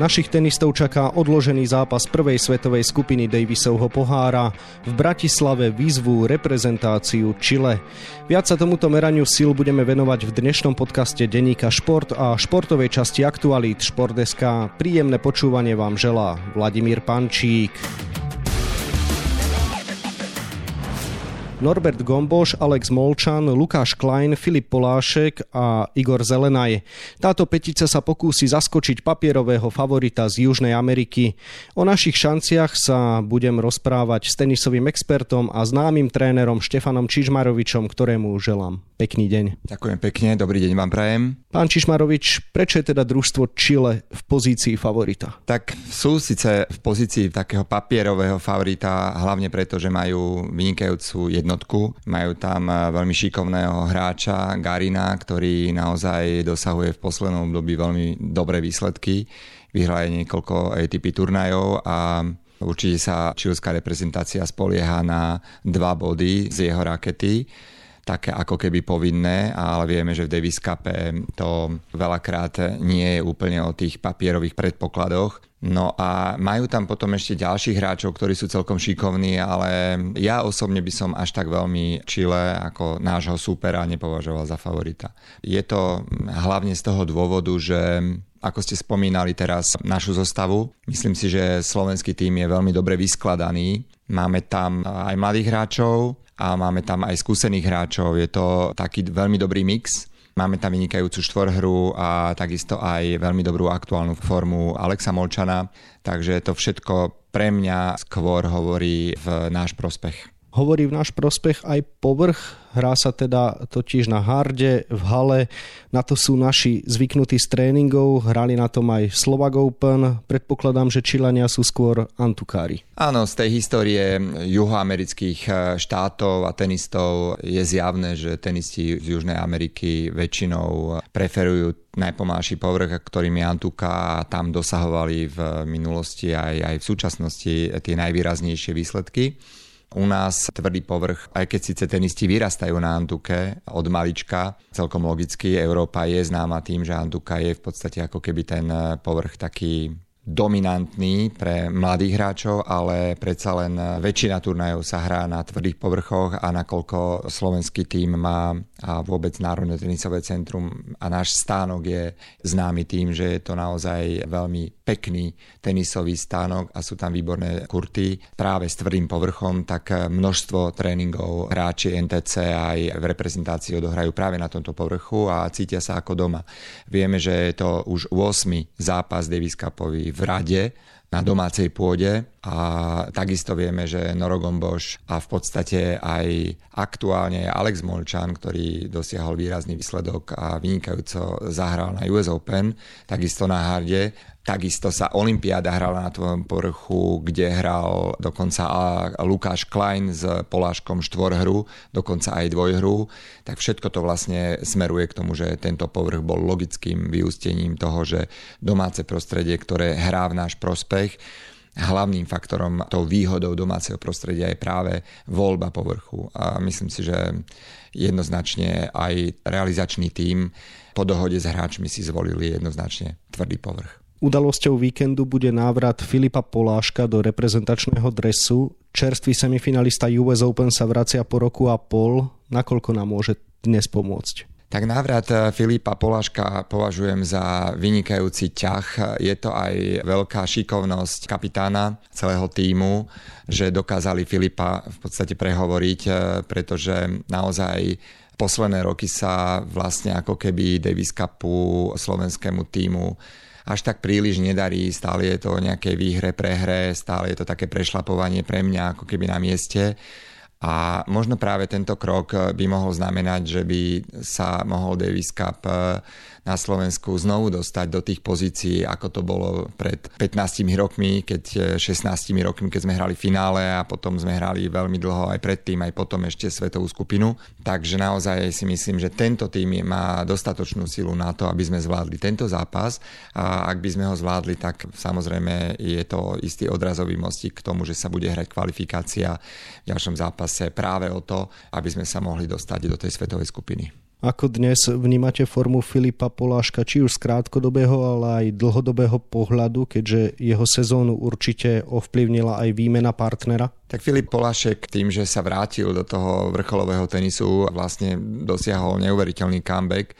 Našich tenistov čaká odložený zápas prvej svetovej skupiny Davisovho pohára. V Bratislave výzvu reprezentáciu Chile. Viac sa tomuto meraniu sil budeme venovať v dnešnom podcaste Deníka Šport a športovej časti Aktualít Šport.sk. Príjemné počúvanie vám želá Vladimír Pančík. Norbert Gomboš, Alex Molčan, Lukáš Klein, Filip Polášek a Igor Zelenaj. Táto petica sa pokúsi zaskočiť papierového favorita z Južnej Ameriky. O našich šanciach sa budem rozprávať s tenisovým expertom a známym trénerom Štefanom Čižmarovičom, ktorému želám pekný deň. Ďakujem pekne, dobrý deň vám prajem. Pán Čižmarovič, prečo je teda družstvo Chile v pozícii favorita? Tak sú síce v pozícii takého papierového favorita, hlavne preto, že majú vynikajúcu jednu jednotku. Majú tam eh, veľmi šikovného hráča Garina, ktorý naozaj dosahuje v poslednom období veľmi dobré výsledky. Vyhral niekoľko ATP turnajov a určite sa čilská reprezentácia spolieha na dva body z jeho rakety také ako keby povinné, ale vieme, že v Davis Cup to veľakrát nie je úplne o tých papierových predpokladoch. No a majú tam potom ešte ďalších hráčov, ktorí sú celkom šikovní, ale ja osobne by som až tak veľmi Chile ako nášho supera nepovažoval za favorita. Je to hlavne z toho dôvodu, že ako ste spomínali teraz našu zostavu, myslím si, že slovenský tým je veľmi dobre vyskladaný. Máme tam aj mladých hráčov a máme tam aj skúsených hráčov. Je to taký veľmi dobrý mix. Máme tam vynikajúcu štvorhru a takisto aj veľmi dobrú aktuálnu formu Alexa Molčana, takže to všetko pre mňa skôr hovorí v náš prospech hovorí v náš prospech aj povrch. Hrá sa teda totiž na harde, v hale. Na to sú naši zvyknutí z tréningov. Hrali na tom aj Slovak Open. Predpokladám, že Čilania sú skôr antukári. Áno, z tej histórie juhoamerických eh, štátov a tenistov je zjavné, že tenisti z Južnej Ameriky väčšinou preferujú najpomalší povrch, ktorým je Antuka a tam dosahovali v minulosti aj, aj v súčasnosti tie najvýraznejšie výsledky. U nás tvrdý povrch, aj keď síce tenisti vyrastajú na Antuke od malička, celkom logicky Európa je známa tým, že Antuka je v podstate ako keby ten povrch taký dominantný pre mladých hráčov, ale predsa len väčšina turnajov sa hrá na tvrdých povrchoch a nakoľko slovenský tým má a vôbec Národné tenisové centrum a náš stánok je známy tým, že je to naozaj veľmi pekný tenisový stánok a sú tam výborné kurty práve s tvrdým povrchom, tak množstvo tréningov hráči NTC aj v reprezentácii odohrajú práve na tomto povrchu a cítia sa ako doma. Vieme, že je to už 8. zápas Davis Cupový v rade na domácej pôde a takisto vieme, že Norogomboš a v podstate aj aktuálne Alex Molčan, ktorý dosiahol výrazný výsledok a vynikajúco zahral na US Open, takisto na harde, Takisto sa Olympiáda hrala na tvojom povrchu, kde hral dokonca Lukáš Klein s Poláškom štvorhru, dokonca aj dvojhru. Tak všetko to vlastne smeruje k tomu, že tento povrch bol logickým vyústením toho, že domáce prostredie, ktoré hrá v náš prospech, hlavným faktorom, tou výhodou domáceho prostredia je práve voľba povrchu. A myslím si, že jednoznačne aj realizačný tím po dohode s hráčmi si zvolili jednoznačne tvrdý povrch. Udalosťou víkendu bude návrat Filipa Poláška do reprezentačného dresu. Čerstvý semifinalista US Open sa vracia po roku a pol. Nakoľko nám môže dnes pomôcť? Tak návrat eh, Filipa Poláška považujem za vynikajúci ťah. Je to aj veľká šikovnosť kapitána celého týmu, že dokázali Filipa v podstate prehovoriť, eh, pretože naozaj posledné roky sa vlastne ako keby Davis Cupu slovenskému týmu až tak príliš nedarí, stále je to o nejakej výhre, prehre, stále je to také prešlapovanie pre mňa ako keby na mieste. A možno práve tento krok by mohol znamenať, že by sa mohol Davis Cup na Slovensku znovu dostať do tých pozícií, ako to bolo pred 15 rokmi, keď 16 eh, rokmi, keď sme hrali finále a potom sme hrali veľmi dlho aj predtým, aj potom ešte svetovú skupinu. Takže naozaj si myslím, že tento tým má dostatočnú silu na to, aby sme zvládli tento zápas a ak by sme ho zvládli, tak samozrejme je to istý odrazový mostík k tomu, že sa bude hrať kvalifikácia v ďalšom zápase práve o to, aby sme sa mohli dostať do tej svetovej skupiny. Ako dnes vnímate formu Filipa Poláška, či už z krátkodobého, ale aj dlhodobého pohľadu, keďže jeho sezónu určite ovplyvnila aj výmena partnera? Tak Filip Polášek tým, že sa vrátil do toho vrcholového tenisu a vlastne dosiahol neuveriteľný comeback,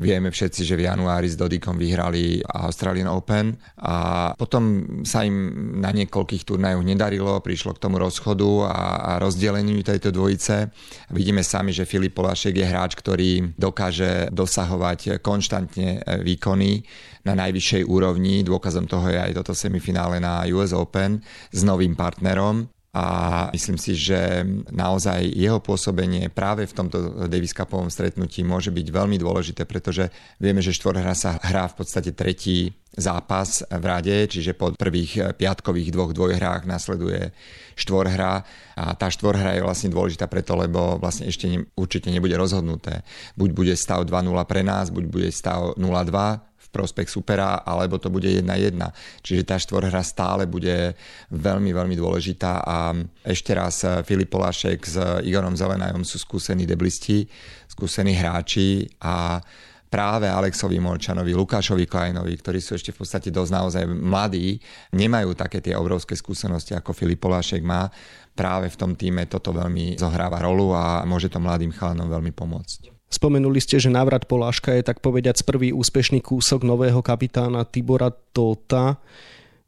Vieme všetci, že v januári s Dodikom vyhrali Australian Open a potom sa im na niekoľkých turnajoch nedarilo, prišlo k tomu rozchodu a, a rozdeleniu tejto dvojice. Vidíme sami, že Filip Polášek je hráč, ktorý dokáže dosahovať konštantne výkony na najvyššej úrovni. Dôkazom toho je aj toto semifinále na US Open s novým partnerom a myslím si, že naozaj jeho pôsobenie práve v tomto Davis Cupovom stretnutí môže byť veľmi dôležité, pretože vieme, že štvorhra sa hrá v podstate tretí zápas v rade, čiže po prvých piatkových dvoch dvojhrách nasleduje štvorhra a tá štvorhra je vlastne dôležitá preto, lebo vlastne ešte ne, určite nebude rozhodnuté. Buď bude stav 2-0 pre nás, buď bude stav 0-2 prospech supera, alebo to bude 1-1. Čiže tá štvorhra stále bude veľmi, veľmi dôležitá a ešte raz eh, Filip Polášek s Igorom Zelenajom sú skúsení deblisti, skúsení hráči a práve Alexovi Molčanovi, Lukášovi Kleinovi, ktorí sú ešte v podstate dosť naozaj mladí, nemajú také tie obrovské skúsenosti, ako Filip Polášek má. Práve v tom týme toto veľmi zohráva rolu a môže to mladým chalanom veľmi pomôcť. Spomenuli ste, že návrat Poláška je tak povediať prvý úspešný kúsok nového kapitána Tibora Tota.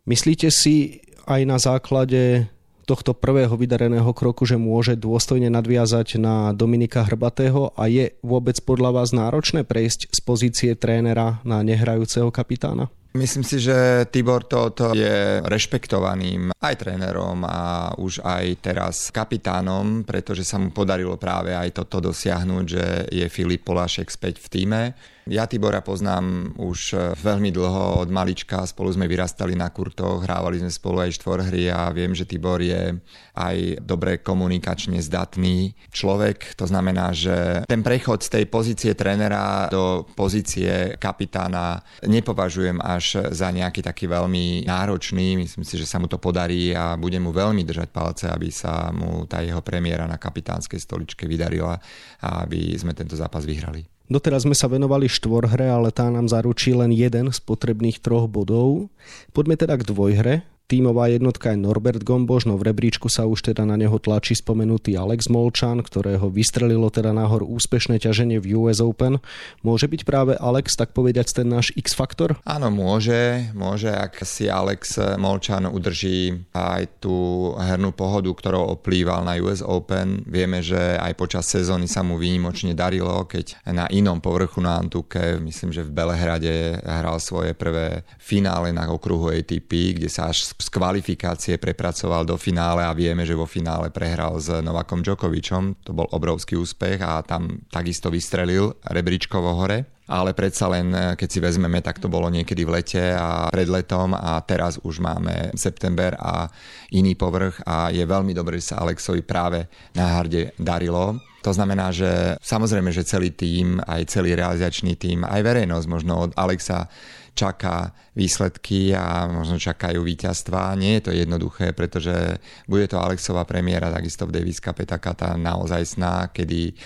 Myslíte si aj na základe tohto prvého vydareného kroku, že môže dôstojne nadviazať na Dominika Hrbatého a je vôbec podľa vás náročné prejsť z pozície trénera na nehrajúceho kapitána? Myslím si, že Tibor toto je rešpektovaným aj trénerom a už aj teraz kapitánom, pretože sa mu podarilo práve aj toto dosiahnuť, že je Filip Polášek späť v týme. Ja Tibora poznám už e, veľmi dlho od malička, spolu sme vyrastali na kurtoch, hrávali sme spolu aj štvorhry a viem, že Tibor je aj dobre komunikačne zdatný človek. To znamená, že ten prechod z tej pozície trénera do pozície kapitána nepovažujem až za nejaký taký veľmi náročný. Myslím si, že sa mu to podarí a bude mu veľmi držať palce, aby sa mu tá jeho premiéra na kapitánskej stoličke vydarila a aby sme tento zápas vyhrali. Doteraz sme sa venovali štvorhre, ale tá nám zaručí len jeden z potrebných troch bodov. Poďme teda k dvojhre. Tímová jednotka je Norbert Gomboš, no v rebríčku sa už teda na neho tlačí spomenutý Alex Molčan, ktorého vystrelilo teda nahor úspešné ťaženie v US Open. Môže byť práve Alex, tak povediať, ten náš X-faktor? Áno, môže. Môže, ak si Alex Molčan udrží aj tú hernú pohodu, ktorou oplýval na US Open. Vieme, že aj počas sezóny sa mu výnimočne darilo, keď na inom povrchu na Antuke, myslím, že v Belehrade hral svoje prvé finále na okruhu ATP, kde sa až z kvalifikácie prepracoval do finále a vieme, že vo finále prehral s Novakom Djokovičom. To bol obrovský úspech a tam takisto vystrelil rebríčkovo hore ale predsa len, keď si vezmeme, tak to bolo niekedy v lete a pred letom a teraz už máme september a iný povrch a je veľmi dobré, že sa Alexovi práve na harde darilo. To znamená, že samozrejme, že celý tým, aj celý realizačný tým, aj verejnosť možno od Alexa čaká výsledky a možno čakajú víťazstva. Nie je to jednoduché, pretože bude to Alexová premiéra takisto v Davis Cup, taká tá naozaj sná, kedy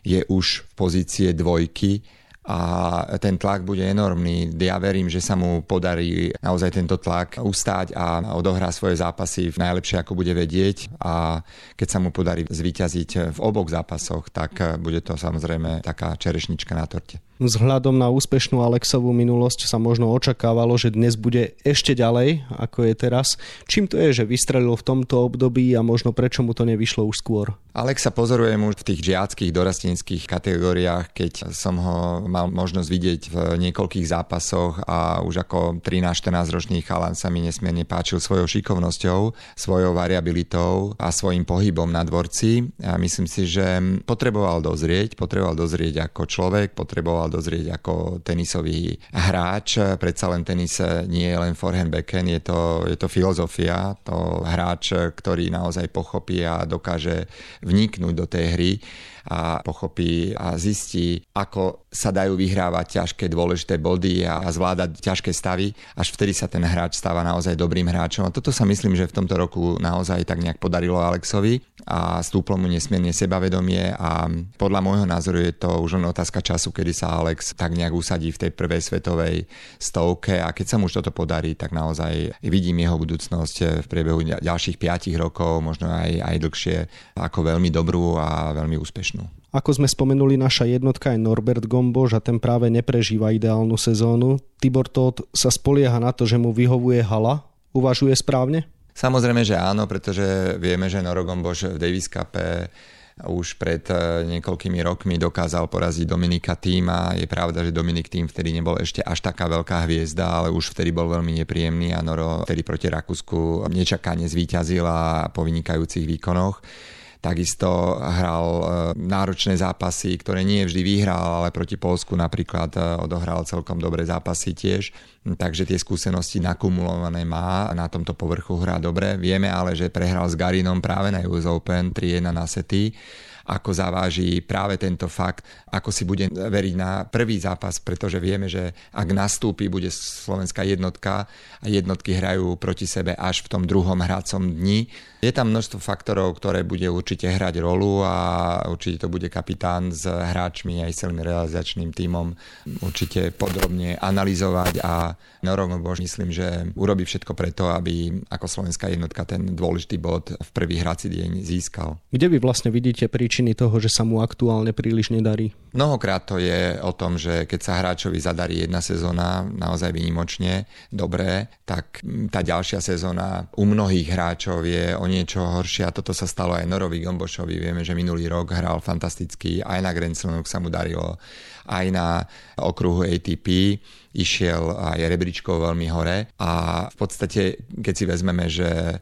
je už v pozície dvojky a ten tlak bude enormný. Ja verím, že sa mu podarí naozaj tento tlak ustáť a odohrá svoje zápasy v najlepšie, ako bude vedieť a keď sa mu podarí zvíťaziť v oboch zápasoch, tak bude to samozrejme taká čerešnička na torte. Vzhľadom na úspešnú Alexovú minulosť sa možno očakávalo, že dnes bude ešte ďalej, ako je teraz. Čím to je, že vystrelil v tomto období a možno prečo mu to nevyšlo už skôr? Alexa pozorujem už v tých žiackých dorasteneckých kategóriách, keď som ho mal možnosť vidieť v niekoľkých zápasoch a už ako 13-14 ročný chalan sa mi nesmierne páčil svojou šikovnosťou, svojou variabilitou a svojim pohybom na dvorci. A myslím si, že potreboval dozrieť, potreboval dozrieť ako človek, potreboval dozrieť ako tenisový hráč. Predsa len tenis nie je len forehand backhand, je to, je to filozofia, to hráč, ktorý naozaj pochopí a dokáže vniknúť do tej hry a pochopí a zistí, ako sa dajú vyhrávať ťažké dôležité body a zvládať ťažké stavy, až vtedy sa ten hráč stáva naozaj dobrým hráčom. A toto sa myslím, že v tomto roku naozaj tak nejak podarilo Alexovi a stúplo mu nesmierne sebavedomie a podľa môjho názoru je to už len otázka času, kedy sa Alex tak nejak usadí v tej prvej svetovej stovke a keď sa mu už toto podarí, tak naozaj vidím jeho budúcnosť v priebehu ďalších 5 rokov, možno aj, aj dlhšie, ako veľmi dobrú a veľmi úspešnú. Ako sme spomenuli, naša jednotka je Norbert Gomboš a ten práve neprežíva ideálnu sezónu. Tibor Todt sa spolieha na to, že mu vyhovuje hala. Uvažuje správne? Samozrejme, že áno, pretože vieme, že Noro Gomboš v Davis Cup už pred eh, niekoľkými rokmi dokázal poraziť Dominika Týma. Je pravda, že Dominik Tým vtedy nebol ešte až taká veľká hviezda, ale už vtedy bol veľmi nepríjemný a Noro vtedy proti Rakúsku nečakane zvíťazil a po vynikajúcich výkonoch. Takisto hral e, náročné zápasy, ktoré nie vždy vyhral, ale proti Polsku napríklad e, odohral celkom dobré zápasy tiež. Takže tie skúsenosti nakumulované má na tomto povrchu hrá dobre. Vieme ale, že prehral s Garinom práve na US Open 3-1 na sety ako zaváži práve tento fakt, ako si bude veriť na prvý zápas, pretože vieme, že ak nastúpi, bude slovenská jednotka a jednotky hrajú proti sebe až v tom druhom hracom dni. Je tam množstvo faktorov, ktoré bude určite hrať rolu a určite to bude kapitán s hráčmi aj celým realizačným tímom určite podrobne analyzovať a Norom Bož myslím, že urobí všetko preto, aby ako slovenská jednotka ten dôležitý bod v prvý hrací deň získal. Kde vy vlastne vidíte príčiny toho, že sa mu aktuálne príliš nedarí? Mnohokrát to je o tom, že keď sa hráčovi zadarí jedna sezóna naozaj výnimočne dobré, tak tá ďalšia sezóna u mnohých hráčov je o niečo horšia. Toto sa stalo aj Norovi Gombošovi. Vieme, že minulý rok hral fantasticky, aj na Grand Slamu sa mu darilo, aj na okruhu ATP išiel aj rebríčkov veľmi hore a v podstate, keď si vezmeme, že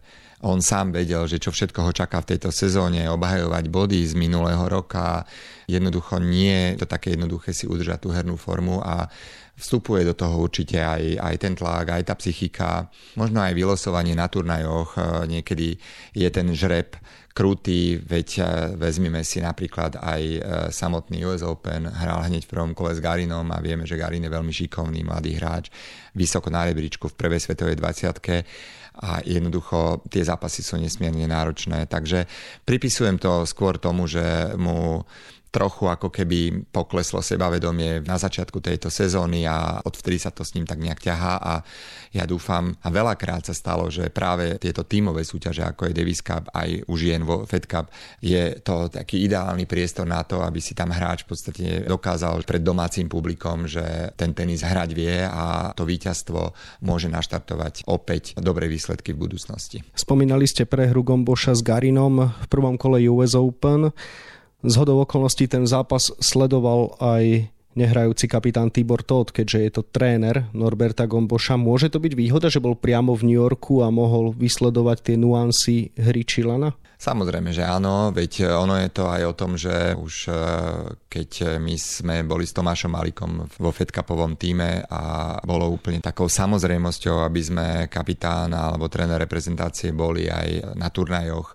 on sám vedel, že čo všetko ho čaká v tejto sezóne, obhajovať body z minulého roka, jednoducho nie je to také jednoduché si udržať tú hernú formu a vstupuje do toho určite aj, aj ten tlak, aj tá psychika, možno aj vylosovanie na turnajoch, niekedy je ten žreb krutý, veď e, vezmime si napríklad aj e, samotný US Open, hral hneď v prvom kole s Garinom a vieme, že Garin je veľmi šikovný mladý hráč, vysoko na rebríčku v prvej svetovej 20 a jednoducho tie zápasy sú nesmierne náročné. Takže pripisujem to skôr tomu, že mu trochu ako keby pokleslo sebavedomie na začiatku tejto sezóny a odvtedy sa to s ním tak nejak ťahá a ja dúfam a veľakrát sa stalo, že práve tieto tímové súťaže ako je Davis Cup aj už jen vo Fed Cup je to taký ideálny priestor na to, aby si tam hráč v podstate dokázal pred domácim publikom, že ten tenis hrať vie a to víťazstvo môže naštartovať opäť dobré výsledky v budúcnosti. Spomínali ste prehru Gomboša s Garinom v prvom kole US Open. Z hodou okolností ten zápas sledoval aj nehrajúci kapitán Tibor Todt, keďže je to tréner Norberta Gomboša. Môže to byť výhoda, že bol priamo v New Yorku a mohol vysledovať tie nuancy hry Čilana? Samozrejme, že áno, veď ono je to aj o tom, že už e, keď my sme boli s Tomášom Malikom vo Fedkapovom týme a bolo úplne takou samozrejmosťou, aby sme kapitán alebo tréner reprezentácie boli aj na turnajoch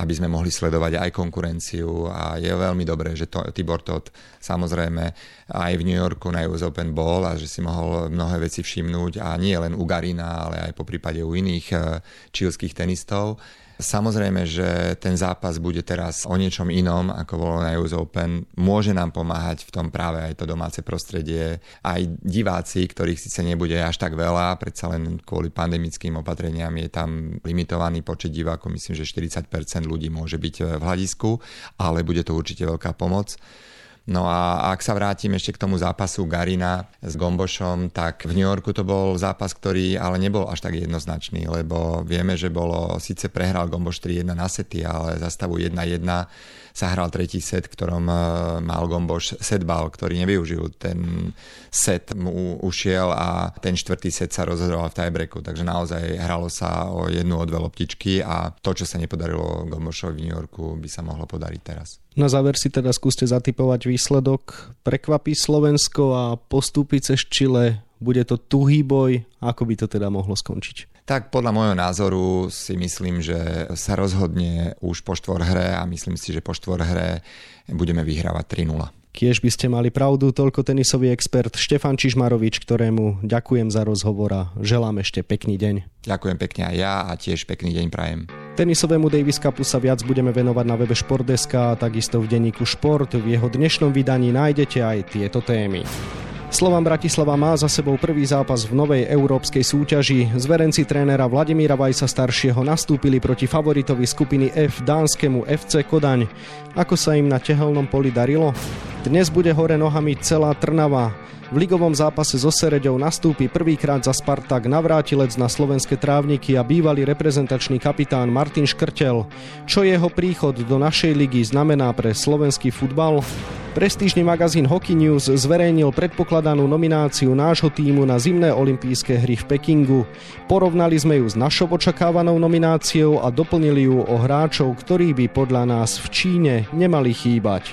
aby sme mohli sledovať aj konkurenciu a je veľmi dobré, že to, Tibor Todt samozrejme aj v New Yorku na US Open bol a že si mohol mnohé veci všimnúť a nie len u Garina, ale aj po prípade u iných eh, čilských tenistov. Samozrejme, že ten zápas bude teraz o niečom inom, ako bolo na US Open. Môže nám pomáhať v tom práve aj to domáce prostredie. Aj diváci, ktorých síce nebude až tak veľa, predsa len kvôli pandemickým opatreniam je tam limitovaný počet divákov, myslím, že 40% ľudí môže byť v hľadisku, ale bude to určite veľká pomoc. No a ak sa vrátim ešte k tomu zápasu Garina s Gombošom, tak v New Yorku to bol zápas, ktorý ale nebol až tak jednoznačný, lebo vieme, že bolo, síce prehral Gomboš 3-1 na sety, ale za stavu 1-1 sa hral tretí set, ktorom e, mal Gomboš setbal, ktorý nevyužil. Ten set mu ušiel a ten štvrtý set sa rozhodoval v tiebreaku, takže naozaj hralo sa o jednu o dve loptičky a to, čo sa nepodarilo Gombošovi v New Yorku, by sa mohlo podariť teraz. Na záver si teda skúste zatypovať výsledok. Prekvapí Slovensko a postúpi cez Čile? Bude to tuhý boj? Ako by to teda mohlo skončiť? Tak podľa môjho názoru si myslím, že sa rozhodne už po hre a myslím si, že po hre budeme vyhrávať 3-0. Kiež by ste mali pravdu, toľko tenisový expert Štefan Čižmarovič, ktorému ďakujem za rozhovor a želám ešte pekný deň. Ďakujem pekne aj ja a tiež pekný deň prajem. Tenisovému Davis Cupu sa viac budeme venovať na webe Športdeska a takisto v denníku Šport. V jeho dnešnom vydaní nájdete aj tieto témy. Slovan Bratislava má za sebou prvý zápas v novej európskej súťaži. Zverenci trénera Vladimíra Vajsa staršieho nastúpili proti favoritovi skupiny F dánskemu FC Kodaň. Ako sa im na tehelnom poli darilo? Dnes bude hore nohami celá Trnava. V ligovom zápase so Sereďou nastúpi prvýkrát za Spartak navrátilec na slovenské trávniky a bývalý reprezentačný kapitán Martin Škrtel. Čo jeho príchod do našej ligy znamená pre slovenský futbal? Prestížny magazín Hockey News zverejnil predpokladanú nomináciu nášho týmu na zimné olympijské hry v Pekingu. Porovnali sme ju s našou očakávanou nomináciou a doplnili ju o hráčov, ktorí by podľa nás v Číne nemali chýbať.